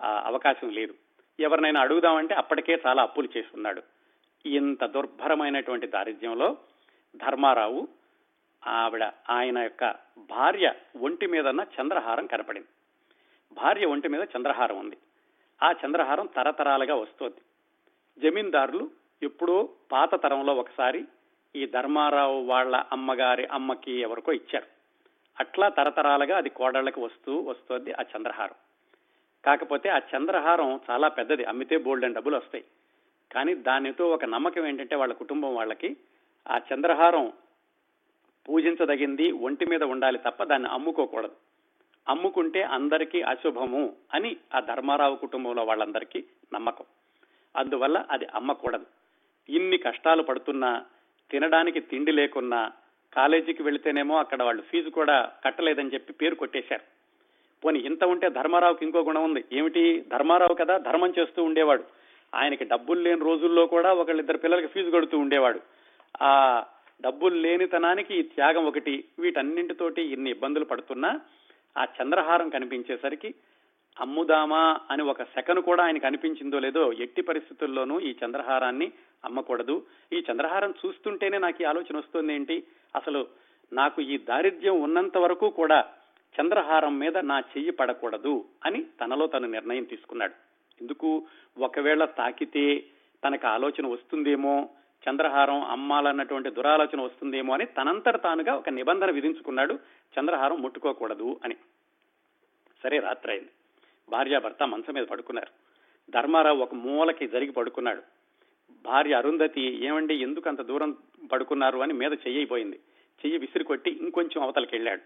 అవకాశం లేదు. ఎవరినైనా అడుగుదామంటే అప్పటికే చాలా అప్పులు చేస్తున్నాడు. ఇంత దుర్భరమైనటువంటి దారిద్ర్యంలో ధర్మారావు ఆవిడ ఆయన యొక్క భార్య ఒంటి మీదన్న చంద్రహారం కనపడింది. భార్య ఒంటి మీద చంద్రహారం ఉంది. ఆ చంద్రహారం తరతరాలుగా వస్తోంది. జమీందారులు ఎప్పుడో పాత తరంలో ఒకసారి ఈ ధర్మారావు వాళ్ళ అమ్మగారి అమ్మకి ఎవరికో ఇచ్చారు. అట్లా తరతరాలుగా అది కోడళ్ళకి వస్తూ వస్తుంది ఆ చంద్రహారం. కాకపోతే ఆ చంద్రహారం చాలా పెద్దది అమ్మితే బోల్డెన్ డబ్బులు వస్తాయి. కానీ దానితో ఒక నమ్మకం ఏంటంటే వాళ్ళ కుటుంబం వాళ్ళకి ఆ చంద్రహారం పూజించదగింది ఒంటి మీద ఉండాలి తప్ప దాన్ని అమ్ముకోకూడదు. అమ్ముకుంటే అందరికీ అశుభము అని ఆ ధర్మారావు కుటుంబంలో వాళ్ళందరికీ నమ్మకం. అందువల్ల అది అమ్మకూడదు. ఇన్ని కష్టాలు పడుతున్నా తినడానికి తిండి లేకున్నా కాలేజీకి వెళితేనేమో అక్కడ వాళ్ళు ఫీజు కూడా కట్టలేదని చెప్పి పేరు కొట్టేశారు. పోనీ ఇంత ఉంటే ధర్మారావుకి ఇంకో గుణం ఉంది. ఏమిటి? ధర్మారావు కదా ధర్మం చేస్తూ ఉండేవాడు. ఆయనకి డబ్బులు లేని రోజుల్లో కూడా ఒకళ్ళిద్దరు పిల్లలకి ఫీజు కడుతూ ఉండేవాడు. ఆ డబ్బులు లేనితనానికి ఈ త్యాగం ఒకటి. వీటన్నింటితోటి ఇన్ని ఇబ్బందులు పడుతున్నా ఆ చంద్రహారం కనిపించేసరికి అమ్ముదామా అని ఒక సెకను కూడా ఆయనకు అనిపించిందో లేదో ఎట్టి పరిస్థితుల్లోనూ ఈ చంద్రహారాన్ని అమ్మకూడదు. ఈ చంద్రహారం చూస్తుంటేనే నాకు ఈ ఆలోచన వస్తుంది ఏంటి? అసలు నాకు ఈ దారిద్ర్యం ఉన్నంత వరకు కూడా చంద్రహారం మీద నా చెయ్యి పడకూడదు అని తనలో తను నిర్ణయం తీసుకున్నాడు. ఎందుకు? ఒకవేళ తాకితే తనకు ఆలోచన వస్తుందేమో? చంద్రహారం అమ్మాలన్నటువంటి దురాలోచన వస్తుందేమో అని తనంతట తానుగా ఒక నిబంధన విధించుకున్నాడు. చంద్రహారం ముట్టుకోకూడదు అని. సరే రాత్రి అయింది భార్యాభర్త మంచం మీద పడుకున్నారు. ధర్మారావు ఒక మూలకి జరిగి పడుకున్నాడు. భార్య అరుంధతి ఏమండి ఎందుకు అంత దూరం పడుకున్నారు అని మీద చెయ్యిపోయింది. చెయ్యి విసిరి కొట్టి ఇంకొంచెం అవతలకి వెళ్ళాడు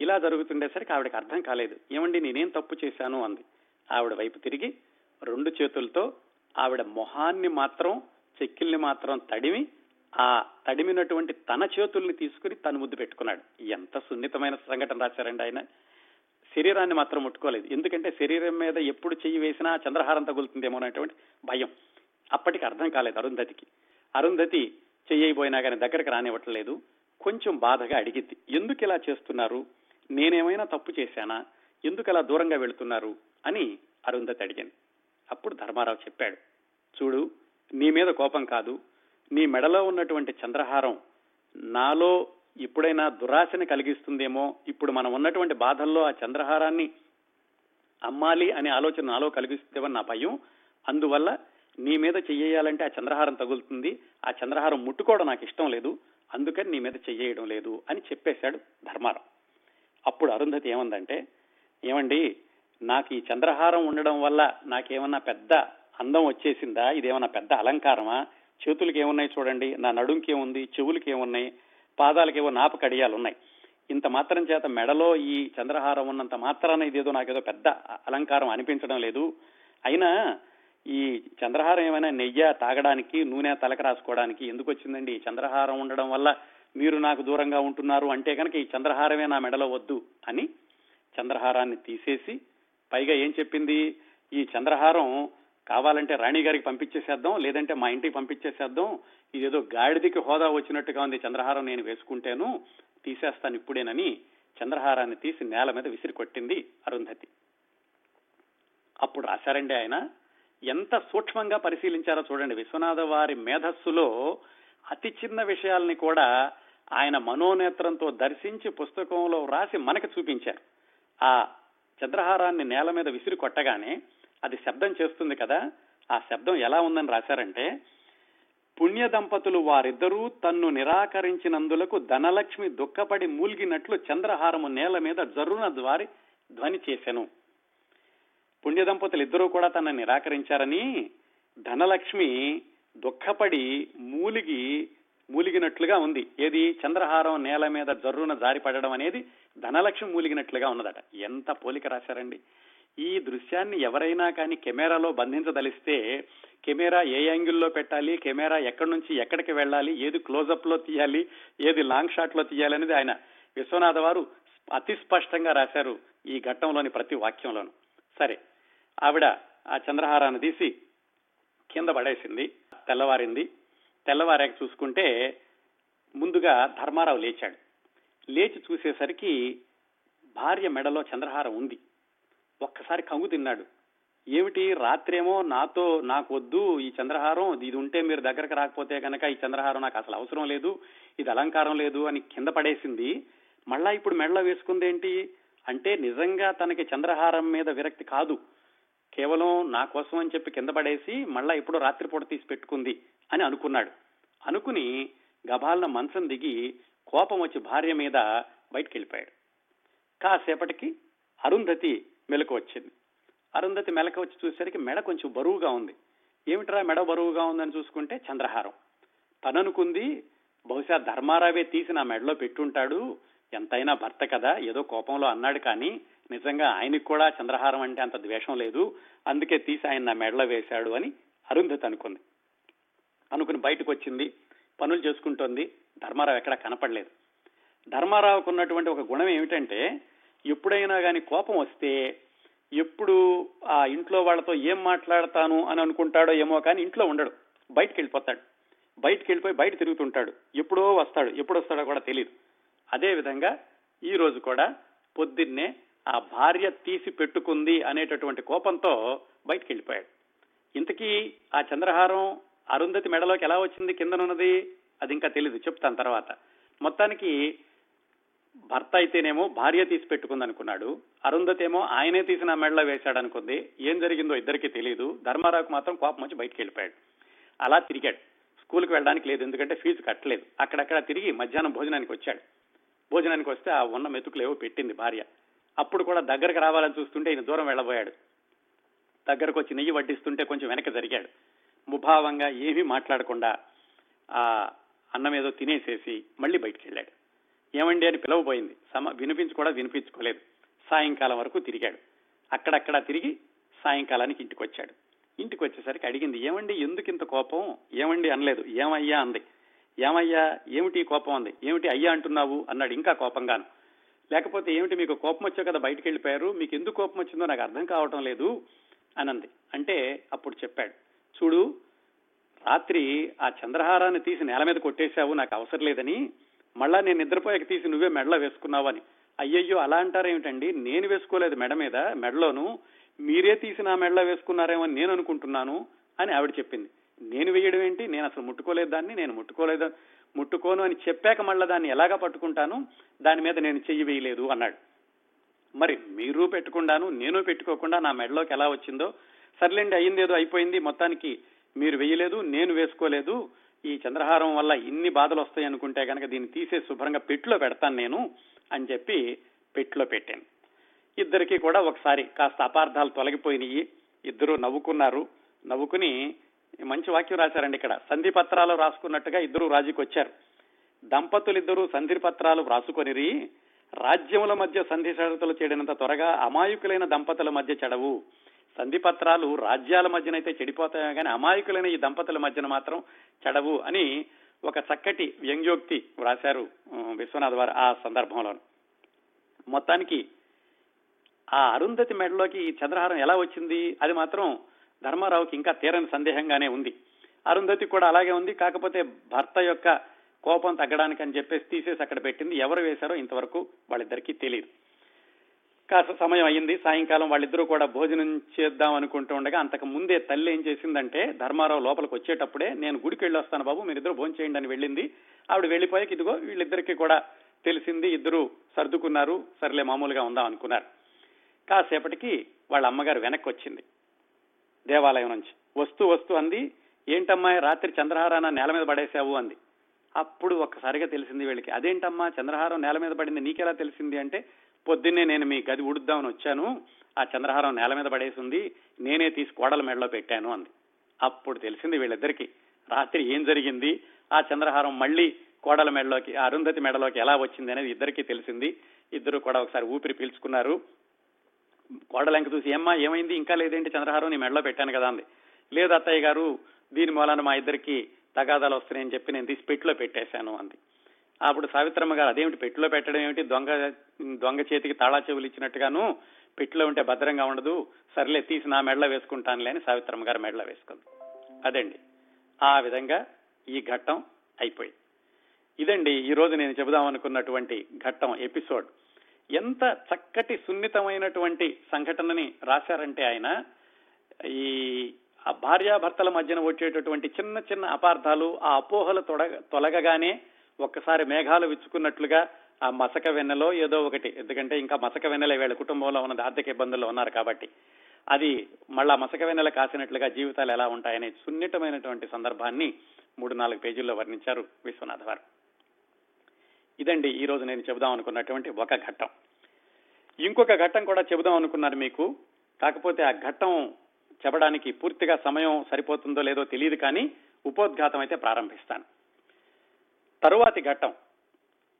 ఇలా జరుగుతుండేసరికి ఆవిడకి అర్థం కాలేదు. ఏమండి నేనేం తప్పు చేశాను అంది. ఆవిడ వైపు తిరిగి రెండు చేతులతో ఆవిడ మొహాన్ని మాత్రం చెక్కిల్ని మాత్రం తడిమి ఆ తడిమినటువంటి తన చేతుల్ని తీసుకుని తను ముద్దు పెట్టుకున్నాడు. ఎంత సున్నితమైన సంఘటన రాశారండి ఆయన. శరీరాన్ని మాత్రం ముట్టుకోలేదు. ఎందుకంటే శరీరం మీద ఎప్పుడు చెయ్యి వేసినా చంద్రహారం తగులుతుందేమో అనేటువంటి భయం. అప్పటికి అర్థం కాలేదు అరుంధతికి. అరుంధతి చెయ్యబోయినా కానీ దగ్గరికి రానివ్వట్లేదు. కొంచెం బాధగా అడిగింది. ఎందుకు ఇలా చేస్తున్నారు? నేనేమైనా తప్పు చేశానా? ఎందుకు అలా దూరంగా వెళుతున్నారు? అని అరుంధతి అడిగింది. అప్పుడు ధర్మారావు చెప్పాడు. చూడు నీ మీద కోపం కాదు. నీ మెడలో ఉన్నటువంటి చంద్రహారం నాలో ఎప్పుడైనా దురాశని కలిగిస్తుందేమో ఇప్పుడు మనం ఉన్నటువంటి బాధల్లో ఆ చంద్రహారాన్ని అమ్మాలి అనే ఆలోచన నాలో కలిగిస్తుందేమో నా భయం. అందువల్ల నీ మీద చెయ్యాలంటే ఆ చంద్రహారం తగులుతుంది. ఆ చంద్రహారం ముట్టుకోవడం నాకు ఇష్టం లేదు. అందుకని నీ మీద చెయ్యడం లేదు అని చెప్పేశాడు ధర్మారం అప్పుడు అరుంధతి ఏమందంటే ఏమండి నాకు ఈ చంద్రహారం ఉండడం వల్ల నాకేమన్నా పెద్ద అందం వచ్చేసిందా? ఇదేమన్నా పెద్ద అలంకారమా? చేతులకి ఏమున్నాయి చూడండి. నా నడుంకి ఏముంది చెవులకి ఏమున్నాయి పాదాలకి ఏవో కడియాలు ఉన్నాయి ఇంత మాత్రం చేత మెడలో ఈ చంద్రహారం ఉన్నంత మాత్రాన ఇదేదో నాకేదో పెద్ద అలంకారం అనిపించడం లేదు. అయినా ఈ చంద్రహారం ఏమైనా నెయ్య తాగడానికి నూనె తలక రాసుకోవడానికి ఎందుకు వచ్చిందండి ఈ చంద్రహారం ఉండడం వల్ల మీరు నాకు దూరంగా ఉంటున్నారు అంటే కనుక ఈ చంద్రహారమే నా మెడలో వద్దు అని చంద్రహారాన్ని తీసేసి పైగా ఏం చెప్పింది? ఈ చంద్రహారం కావాలంటే రాణి గారికి పంపించేసేద్దాం లేదంటే మా ఇంటికి పంపించేసేద్దాం. ఇదేదో గాడిదికి హోదా వచ్చినట్టుగా ఉంది చంద్రహారం నేను వేసుకుంటేను తీసేస్తాను ఇప్పుడేనని చంద్రహారాన్ని తీసి నేల మీద విసిరి కొట్టింది అరుంధతి. అప్పుడు రాశారండి ఆయన ఎంత సూక్ష్మంగా పరిశీలించారో చూడండి. విశ్వనాథ వారి మేధస్సులో అతి చిన్న విషయాల్ని కూడా ఆయన మనోనేత్రంతో దర్శించి పుస్తకంలో రాసి మనకి చూపించారు. ఆ చంద్రహారాన్ని నేల మీద విసిరి కొట్టగానే అది శబ్దం చేస్తుంది కదా. ఆ శబ్దం ఎలా ఉందని రాశారంటే పుణ్య దంపతులు వారిద్దరూ తన్ను నిరాకరించినందులకు ధనలక్ష్మి దుఃఖపడి మూల్గినట్లు చంద్రహారము నేల మీద జరున ద్వారి ధ్వని చేశాను పుణ్య దంపతులు ఇద్దరూ కూడా తన నిరాకరించారని ధనలక్ష్మి దుఃఖపడి మూలిగి మూలిగినట్లుగా ఉంది. ఏది? చంద్రహారం నేల మీద జర్రున జారిపడడం అనేది ధనలక్ష్మి మూలిగినట్లుగా ఉన్నదట. ఎంత పోలిక రాశారండి. ఈ దృశ్యాన్ని ఎవరైనా కానీ కెమెరాలో బంధించదలిస్తే కెమెరా ఏ యాంగిల్లో పెట్టాలి కెమెరా ఎక్కడి నుంచి ఎక్కడికి వెళ్ళాలి ఏది క్లోజప్లో తీయాలి ఏది లాంగ్ షాట్లో తీయాలి అనేది ఆయన విశ్వనాథ వారు అతి స్పష్టంగా రాశారు ఈ ఘట్టంలోని ప్రతి వాక్యంలోను. సరే ఆవిడ ఆ చంద్రహారాన్ని తీసి కింద పడేసింది తెల్లవారింది. తెల్లవారాక చూసుకుంటే ముందుగా ధర్మారావు లేచాడు. లేచి చూసేసరికి భార్య మెడలో చంద్రహారం ఉంది. ఒక్కసారి కంగు తిన్నాడు. ఏమిటి? రాత్రేమో నాతో నాకు వద్దు ఈ చంద్రహారం ఇది ఉంటే మీరు దగ్గరకు రాకపోతే కనుక ఈ చంద్రహారం నాకు అసలు అవసరం లేదు ఇది అలంకారం లేదు అని కింద పడేసింది. మళ్ళా ఇప్పుడు మెడలో వేసుకుందేంటి అంటే నిజంగా తనకి చంద్రహారం మీద విరక్తి కాదు. కేవలం నా కోసం అని చెప్పి కింద పడేసి మళ్ళా ఇప్పుడు రాత్రిపూట తీసి పెట్టుకుంది అని అనుకున్నాడు. అనుకుని గబాలన మంచం దిగి కోపం వచ్చి భార్య మీద బయటికి వెళ్ళిపోయాడు కాసేపటికి అరుంధతి మెలకు వచ్చింది. అరుంధతి మెలక వచ్చి చూసేసరికి మెడ కొంచెం బరువుగా ఉంది. ఏమిట్రా మెడ బరువుగా ఉందని చూసుకుంటే చంద్రహారం. తననుకుంది బహుశా ధర్మారావే తీసి నా మెడలో పెట్టుంటాడు. ఎంతైనా భర్త కదా ఏదో కోపంలో అన్నాడు కానీ నిజంగా ఆయనకు కూడా చంద్రహారం అంటే అంత ద్వేషం లేదు. అందుకే తీసి ఆయన నా మెడలో వేశాడు అని అరుంధతి అనుకుంది. అనుకుని బయటకు వచ్చింది పనులు చేసుకుంటోంది. ధర్మారావు ఎక్కడా కనపడలేదు. ధర్మారావుకు ఉన్నటువంటి ఒక గుణం ఏమిటంటే ఎప్పుడైనా కానీ కోపం వస్తే ఎప్పుడు ఆ ఇంట్లో వాళ్ళతో ఏం మాట్లాడతాను అని అనుకుంటాడో ఏమో కానీ ఇంట్లో ఉండడు. బయటకు వెళ్ళిపోతాడు. బయటకు వెళ్ళిపోయి బయట తిరుగుతుంటాడు. ఎప్పుడో వస్తాడు. ఎప్పుడు వస్తాడో కూడా తెలియదు అదేవిధంగా ఈరోజు ఈ రోజు కూడా పొద్దున్నే ఆ భార్య తీసి పెట్టుకుంది అనేటటువంటి కోపంతో బయటకు వెళ్ళిపోయాడు. ఇంతకీ ఆ చంద్రహారం అరుంధతి మెడలోకి ఎలా వచ్చింది? కిందనున్నది? అది ఇంకా తెలీదు. చెప్తాను తర్వాత. మొత్తానికి భర్త అయితేనేమో భార్య తీసి పెట్టుకుంది అనుకున్నాడు అరుంధతి ఏమో ఆయనే తీసిన మెడలో వేశాడు అనుకుంది ఏం జరిగిందో ఇద్దరికీ తెలియదు ధర్మారావుకు మాత్రం కోపం వచ్చి బయటికి వెళ్ళిపోయాడు అలా తిరిగాడు. స్కూల్కి వెళ్ళడానికి లేదు. ఎందుకంటే ఫీజు కట్టలేదు. అక్కడక్కడ తిరిగి మధ్యాహ్నం భోజనానికి వచ్చాడు. భోజనానికి వస్తే ఆ ఉన్న మెతుకులేవో పెట్టింది భార్య. అప్పుడు కూడా దగ్గరకు రావాలని చూస్తుంటే ఈయన దూరం వెళ్ళబోయాడు. దగ్గరకు వచ్చి నెయ్యి వడ్డిస్తుంటే కొంచెం వెనక జరిగాడు. ముభావంగా ఏమీ మాట్లాడకుండా ఆ అన్నం ఏదో తినేసేసి మళ్ళీ బయటికి వెళ్ళాడు ఏమండి అని పిలవబోయింది. సమ వినిపించి కూడా వినిపించుకోలేదు. సాయంకాలం వరకు తిరిగాడు. అక్కడక్కడ తిరిగి సాయంకాలానికి ఇంటికి వచ్చాడు ఇంటికి వచ్చేసరికి అడిగింది ఏమండి ఎందుకు ఇంత కోపం? ఏమండి అనలేదు. ఏమయ్యా? అంది. ఏమయ్యా? ఏమిటి కోపం? అంది. ఏమిటి అయ్యా అంటున్నావు? అన్నాడు ఇంకా కోపంగాను. లేకపోతే ఏమిటి మీకు కోపం వచ్చావు కదా బయటికి వెళ్ళిపోయారు? మీకు ఎందుకు కోపం వచ్చిందో నాకు అర్థం కావటం లేదు. అనంది. అంటే అప్పుడు చెప్పాడు చూడు రాత్రి ఆ చంద్రహారాన్ని తీసి నేల మీద కొట్టేశావు నాకు అవసరం లేదని. మళ్ళా నేను నిద్రపోయాక తీసి నువ్వే మెడలో వేసుకున్నావని. అయ్యయ్యో అలా అంటారేమిటండి నేను వేసుకోలేదు మెడ మీద మెడలోను. మీరే తీసి నా మెడలో వేసుకున్నారేమో అని నేను అనుకుంటున్నాను అని ఆవిడ చెప్పింది. నేను వేయడం ఏంటి? నేను అసలు ముట్టుకోలేదు దాన్ని నేను ముట్టుకోలేదు ముట్టుకోను అని చెప్పాక మళ్ళీ దాన్ని ఎలాగా పట్టుకుంటాను? దాని మీద నేను చెయ్యి వేయలేదు అన్నాడు. మరి మీరు పెట్టుకుండాను నేను పెట్టుకోకుండా నా మెడలోకి ఎలా వచ్చిందో? సర్లేండి అయింది ఏదో అయిపోయింది మొత్తానికి మీరు వేయలేదు నేను వేసుకోలేదు ఈ చంద్రహారం వల్ల ఇన్ని బాధలు వస్తాయి అనుకుంటే కనుక దీన్ని తీసే శుభ్రంగా పెట్టులో పెడతాను నేను అని చెప్పి పెట్టులో పెట్టాను. ఇద్దరికి కూడా ఒకసారి కాస్త అపార్థాలు తొలగిపోయినాయి. ఇద్దరు నవ్వుకున్నారు. నవ్వుకుని మంచి వాక్యం రాశారండి ఇక్కడ. సంధి పత్రాలు రాసుకున్నట్టుగా ఇద్దరు రాజుకి వచ్చారు. దంపతులిద్దరూ సంధి పత్రాలు వ్రాసుకొనిరి రాజ్యముల మధ్య సంధి షరతులు చేయడినంత త్వరగా అమాయకులైన దంపతుల మధ్య చెడవు. సంధి పత్రాలు రాజ్యాల మధ్యనైతే చెడిపోతాయో కానీ అమాయకులైన ఈ దంపతుల మధ్యన మాత్రం చెడవు అని ఒక చక్కటి వ్యంగ్యోక్తి వ్రాశారు విశ్వనాథ్ వారు ఆ సందర్భంలో మొత్తానికి ఆ అరుంధతి మెడలోకి ఈ చంద్రహారం ఎలా వచ్చింది? అది మాత్రం ధర్మారావుకి ఇంకా తీరని సందేహంగానే ఉంది. అరుంధతి కూడా అలాగే ఉంది కాకపోతే భర్త యొక్క కోపం తగ్గడానికి అని చెప్పేసి తీసేసి అక్కడ పెట్టింది ఎవరు వేశారో ఇంతవరకు వాళ్ళిద్దరికీ తెలియదు కాస్త సమయం అయ్యింది. సాయంకాలం వాళ్ళిద్దరూ కూడా భోజనం చేద్దాం అనుకుంటూ ఉండగా అంతకు ముందే తల్లి ఏం చేసిందంటే ధర్మారావు లోపలికి వచ్చేటప్పుడే నేను గుడికి వెళ్ళి వస్తాను బాబు మీరిద్దరు భోజనం చేయండి అని వెళ్ళింది. ఆవిడ వెళ్ళిపోయాక ఇదిగో వీళ్ళిద్దరికి కూడా తెలిసింది ఇద్దరు సర్దుకున్నారు సర్లే మామూలుగా ఉందాం అనుకున్నారు. కాసేపటికి వాళ్ళ అమ్మగారు వెనక్కి వచ్చింది. దేవాలయం నుంచి వస్తూ వస్తూ అంది ఏంటమ్మా రాత్రి చంద్రహారాన నేల మీద పడేశావు? అంది. అప్పుడు ఒక్కసారిగా తెలిసింది వీళ్ళకి అదేంటమ్మా చంద్రహారం నేల మీద పడింది నీకెలా తెలిసింది? అంటే పొద్దున్నే నేను మీ గది ఉడుద్దామని వచ్చాను. ఆ చంద్రహారం నేల మీద పడేసి ఉంది నేనే తీసి కోడల మెడలో పెట్టాను అంది. అప్పుడు తెలిసింది వీళ్ళిద్దరికి రాత్రి ఏం జరిగింది? ఆ చంద్రహారం మళ్ళీ కోడల మెడలోకి అరుంధతి మెడలోకి ఎలా వచ్చింది అనేది ఇద్దరికీ తెలిసింది. ఇద్దరు కూడా ఒకసారి ఊపిరి పీల్చుకున్నారు. కోడలంక చూసి ఏమ్మా ఏమైంది? ఇంకా లేదేంటి చంద్రహారం? నీ మెడలో పెట్టాను కదా అంది. లేదు అత్తయ్య గారు దీని మూలాన మా ఇద్దరికి తగాదాలు వస్తున్నాయని చెప్పి నేను తీసి పెట్టిలో పెట్టేశాను అంది. అప్పుడు సావిత్రమ్మ గారు అదేమిటి పెట్టిలో పెట్టడం ఏమిటి? దొంగ దొంగ చేతికి తాళా చెవులు ఇచ్చినట్టుగాను పెట్టిలో ఉంటే భద్రంగా ఉండదు. సర్లే తీసి నా మెడలో వేసుకుంటానులే అని సావిత్రమ్మ గారు మెడలో వేసుకుంది. అదండి. ఆ విధంగా ఈ ఘట్టం అయిపోయింది. ఇదండి ఈ రోజు నేను చెబుదాం అనుకున్నటువంటి ఘట్టం ఎపిసోడ్. ఎంత చక్కటి సున్నితమైనటువంటి సంఘటనని రాశారంటే ఆయన ఈ భార్యాభర్తల మధ్యన వచ్చేటటువంటి చిన్న చిన్న అపార్థాలు ఆ అపోహలు తొడగ తొలగగానే ఒక్కసారి మేఘాలు విచ్చుకున్నట్లుగా ఆ మసక వెన్నెలో ఏదో ఒకటి. ఎందుకంటే ఇంకా మసక వెన్నెలే వీళ్ళ కుటుంబంలో ఉన్నది ఆర్థిక ఇబ్బందుల్లో ఉన్నారు కాబట్టి. అది మళ్ళా మసక వెన్నెల కాసినట్లుగా జీవితాలు ఎలా ఉంటాయనే సున్నితమైనటువంటి సందర్భాన్ని మూడు నాలుగు పేజీల్లో వర్ణించారు విశ్వనాథ్ వారు. ఇదండి ఈ రోజు నేను చెబుదాం అనుకున్నటువంటి ఒక ఘట్టం. ఇంకొక ఘట్టం కూడా చెబుదాం అనుకున్నారు మీకు. కాకపోతే ఆ ఘట్టం చెప్పడానికి పూర్తిగా సమయం సరిపోతుందో లేదో తెలియదు కానీ ఉపోద్ఘాతం అయితే ప్రారంభిస్తాను. తరువాతి ఘట్టం.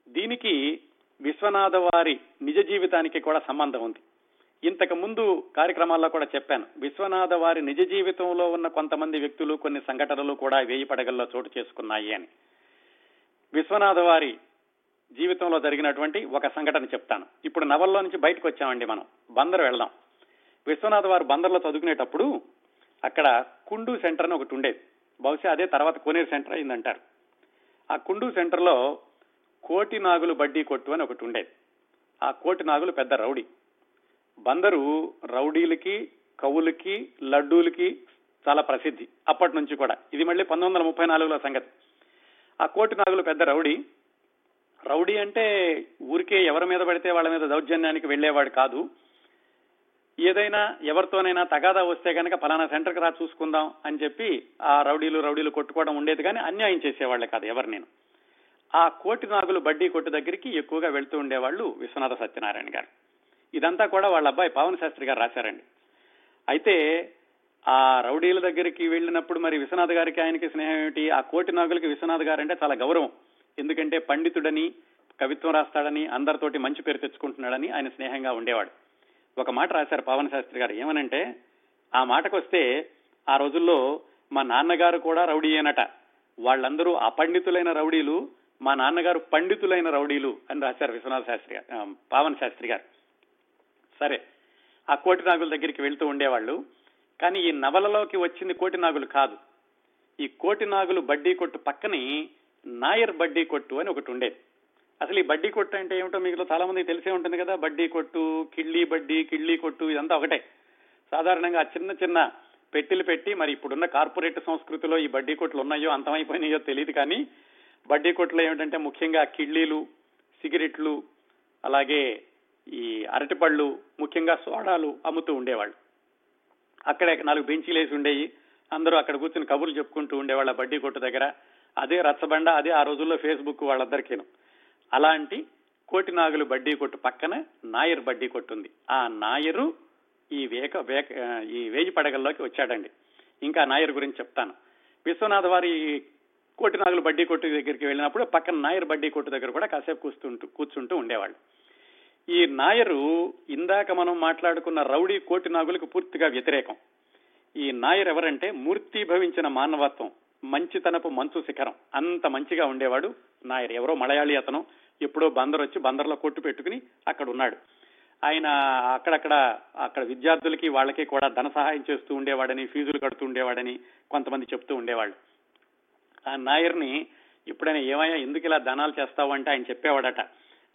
దీనికి విశ్వనాథ వారి నిజ జీవితానికి కూడా సంబంధం ఉంది. ఇంతకు ముందు కార్యక్రమాల్లో కూడా చెప్పాను. విశ్వనాథ వారి నిజ జీవితంలో ఉన్న కొంతమంది వ్యక్తులు కొన్ని సంఘటనలు కూడా వేయి పడగల్లో చోటు చేసుకున్నాయి అని. విశ్వనాథ వారి జీవితంలో జరిగినటువంటి ఒక సంఘటన చెప్తాను. ఇప్పుడు నవల్లో నుంచి బయటకు వచ్చామండి మనం. బందర్ వెళ్దాం. విశ్వనాథ వారు బందర్లో చదువుకునేటప్పుడు అక్కడ కుండు సెంటర్ అని ఒకటి ఉండేది. బహుశా అదే తర్వాత కోనేరు సెంటర్ అయిందంటారు. ఆ కుండు సెంటర్లో కోటి నాగులు బడ్డీ కొట్టు అని ఒకటి ఉండేది. ఆ కోటి నాగులు పెద్ద రౌడీ. బందరు రౌడీలకి కవులకి లడ్డూలకి చాలా ప్రసిద్ధి అప్పటి నుంచి కూడా. ఇది మళ్ళీ పంతొమ్మిది వందల ముప్పై నాలుగులో సంగతి. ఆ కోటి నాగులు పెద్ద రౌడీ. రౌడీ అంటే ఊరికే ఎవరి మీద పడితే వాళ్ళ మీద దౌర్జన్యానికి వెళ్ళేవాడు కాదు. ఏదైనా ఎవరితోనైనా తగాదా వస్తే కనుక ఫలానా సెంటర్కి రా చూసుకుందాం అని చెప్పి ఆ రౌడీలు రౌడీలు కొట్టుకోవడం ఉండేది కానీ అన్యాయం చేసేవాళ్ళే కాదు ఎవరు నేను. ఆ కోటి నాగులు బడ్డీ కొట్టు దగ్గరికి ఎక్కువగా వెళ్తూ ఉండేవాళ్ళు విశ్వనాథ సత్యనారాయణ గారు. ఇదంతా కూడా వాళ్ళ అబ్బాయి పవన్ శాస్త్రి గారు రాశారండి. అయితే ఆ రౌడీల దగ్గరికి వెళ్ళినప్పుడు మరి విశ్వనాథ్ గారికి ఆయనకి స్నేహం ఏమిటి? ఆ కోటి నాగులకి విశ్వనాథ్ గారు అంటే చాలా గౌరవం. ఎందుకంటే పండితుడని కవిత్వం రాస్తాడని అందరితోటి మంచి పేరు తెచ్చుకుంటున్నాడని ఆయన స్నేహంగా ఉండేవాడు. ఒక మాట రాశారు పవన్ శాస్త్రి గారు. ఏమనంటే ఆ మాటకు వస్తే ఆ రోజుల్లో మా నాన్నగారు కూడా రౌడీ అనట వాళ్ళందరూ అపండితులైన రౌడీలు మా నాన్నగారు పండితులైన రౌడీలు అని రాశారు విశ్వనాథ శాస్త్రి గారు పావన్ శాస్త్రి గారు. సరే ఆ కోటి నాగుల దగ్గరికి వెళ్తూ ఉండేవాళ్ళు. కానీ ఈ నవలలోకి వచ్చింది కోటి నాగులు కాదు. ఈ కోటి నాగులు బడ్డీ కొట్టు పక్కని నాయర్ బడ్డీ కొట్టు అని ఒకటి ఉండేది. అసలు ఈ బడ్డీ కొట్టు అంటే ఏమిటో మీకు చాలా మందికి తెలిసే ఉంటుంది కదా. బడ్డీ కొట్టు కిళ్ళీ బడ్డీ కిళ్ళీ కొట్టు ఇదంతా ఒకటే. సాధారణంగా చిన్న చిన్న పెట్టెలు పెట్టి మరి ఇప్పుడున్న కార్పొరేట్ సంస్కృతిలో ఈ బడ్డీ కొట్లు ఉన్నాయో అంతమైపోయినాయో తెలియదు కానీ బడ్డీ కొట్లు ఏమిటంటే ముఖ్యంగా కిళ్ళీలు సిగరెట్లు అలాగే ఈ అరటిపళ్ళు ముఖ్యంగా సోడాలు అమ్ముతూ ఉండేవాళ్ళు. అక్కడే నాలుగు బెంచీలు వేసి ఉండేవి అందరూ అక్కడ కూర్చుని కబుర్లు చెప్పుకుంటూ ఉండేవాళ్ళ బడ్డీ కొట్టు దగ్గర. అదే రచ్చబండ అదే ఆ రోజుల్లో ఫేస్బుక్ వాళ్ళందరికీను. అలాంటి కోటి నాగులు బడ్డీ కొట్టు పక్కన నాయర్ బడ్డీ కొట్టు ఉంది. ఆ నాయరు ఈ వేక వేక ఈ వేయి పడగల్లోకి వచ్చాడండి. ఇంకా నాయర్ గురించి చెప్తాను. విశ్వనాథ వారి కోటి నాగులు బడ్డీ కొట్టు దగ్గరికి వెళ్ళినప్పుడు పక్కన నాయర్ బడ్డీ కొట్టు దగ్గర కూడా కాసేపు కూర్చుంటూ కూర్చుంటూ ఉండేవాళ్ళు. ఈ నాయరు ఇందాక మనం మాట్లాడుకున్న రౌడీ కోటి నాగులకు పూర్తిగా వ్యతిరేకం. ఈ నాయర్ ఎవరంటే మూర్తి భవించిన మానవత్వం. మంచితనపు మంచు శిఖరం. అంత మంచిగా ఉండేవాడు నాయర్. ఎవరో మలయాళీ అతను ఎప్పుడో బందర్ వచ్చి బందర్లో కొట్టు పెట్టుకుని అక్కడ ఉన్నాడు. ఆయన అక్కడక్కడ అక్కడ విద్యార్థులకి వాళ్ళకి కూడా ధన సహాయం చేస్తూ ఉండేవాడని ఫీజులు కడుతూ ఉండేవాడని కొంతమంది చెప్తూ ఉండేవాళ్ళు. ఆ నాయర్ని ఎప్పుడైనా ఏమయ్యా ఎందుకు ఇలా దానాలు చేస్తావు అంటే ఆయన చెప్పేవాడట.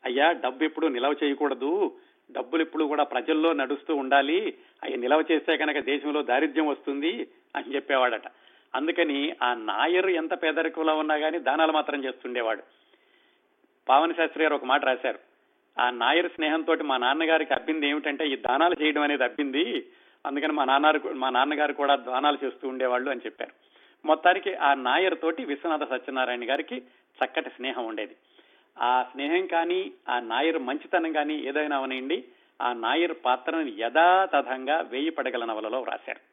అయ్యా డబ్బు ఎప్పుడు నిలవ చేయకూడదు. డబ్బులు ఇప్పుడు కూడా ప్రజల్లో నడుస్తూ ఉండాలి. అవి నిలవ చేస్తే కనుక దేశంలో దారిద్ర్యం వస్తుంది అని చెప్పేవాడట. అందుకని ఆ నాయరు ఎంత పేదరికంలో ఉన్నా కానీ దానాలు మాత్రం చేస్తుండేవాడు. పావన శాస్త్రి గారు ఒక మాట రాశారు. ఆ నాయర్ స్నేహంతో మా నాన్నగారికి అబ్బింది ఏమిటంటే ఈ దానాలు చేయడం అనేది అబ్బింది. అందుకని మా నాన్న మా నాన్నగారు కూడా దానాలు చేస్తూ ఉండేవాళ్ళు అని చెప్పారు. మొత్తానికి ఆ నాయర్ తోటి విశ్వనాథ సత్యనారాయణ గారికి చక్కటి స్నేహం ఉండేది. ఆ స్నేహం కానీ ఆ నాయర్ మంచితనం కానీ ఏదైనా అవనండి ఆ నాయర్ పాత్రను యథాతథంగా వేయి పడగల నవలలో వ్రాశారు.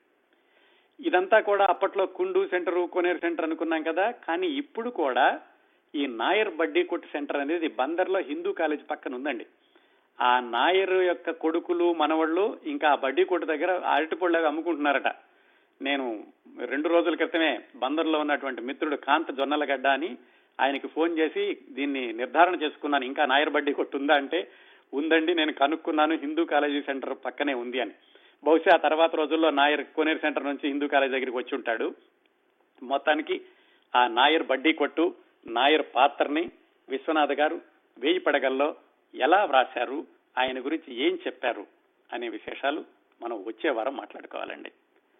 ఇదంతా కూడా అప్పట్లో కుండు సెంటర్ కోనేరు సెంటర్ అనుకున్నాం కదా. కానీ ఇప్పుడు కూడా ఈ నాయర్ బడ్డీ కొట్టు సెంటర్ అనేది బందర్లో హిందూ కాలేజ్ పక్కన ఉందండి. ఆ నాయర్ యొక్క కొడుకులు మనవళ్ళు ఇంకా ఆ బడ్డీ కొట్టు దగ్గర అరటిపళ్ళు అమ్ముకుంటున్నారట. నేను రెండు రోజుల క్రితమే బందర్లో ఉన్నటువంటి మిత్రుడు కాంత జొన్నలగడ్డ అని ఆయనకి ఫోన్ చేసి దీన్ని నిర్ధారణ చేసుకున్నాను. ఇంకా నాయర్ బడ్డీ కొట్టు ఉందా అంటే ఉందండి నేను కనుక్కున్నాను. హిందూ కాలేజీ సెంటర్ పక్కనే ఉంది అని. బహుశా తర్వాత రోజుల్లో నాయర్ కోనేరు సెంటర్ నుంచి హిందూ కాలేజ్ దగ్గరికి వచ్చి ఉంటాడు. మొత్తానికి ఆ నాయర్ బడ్డీ కొట్టు నాయర్ పాత్రని విశ్వనాథ్ గారు వేయి పడగల్లో ఎలా వ్రాశారు ఆయన గురించి ఏం చెప్పారు అనే విశేషాలు మనం వచ్చే వారం మాట్లాడుకోవాలండి.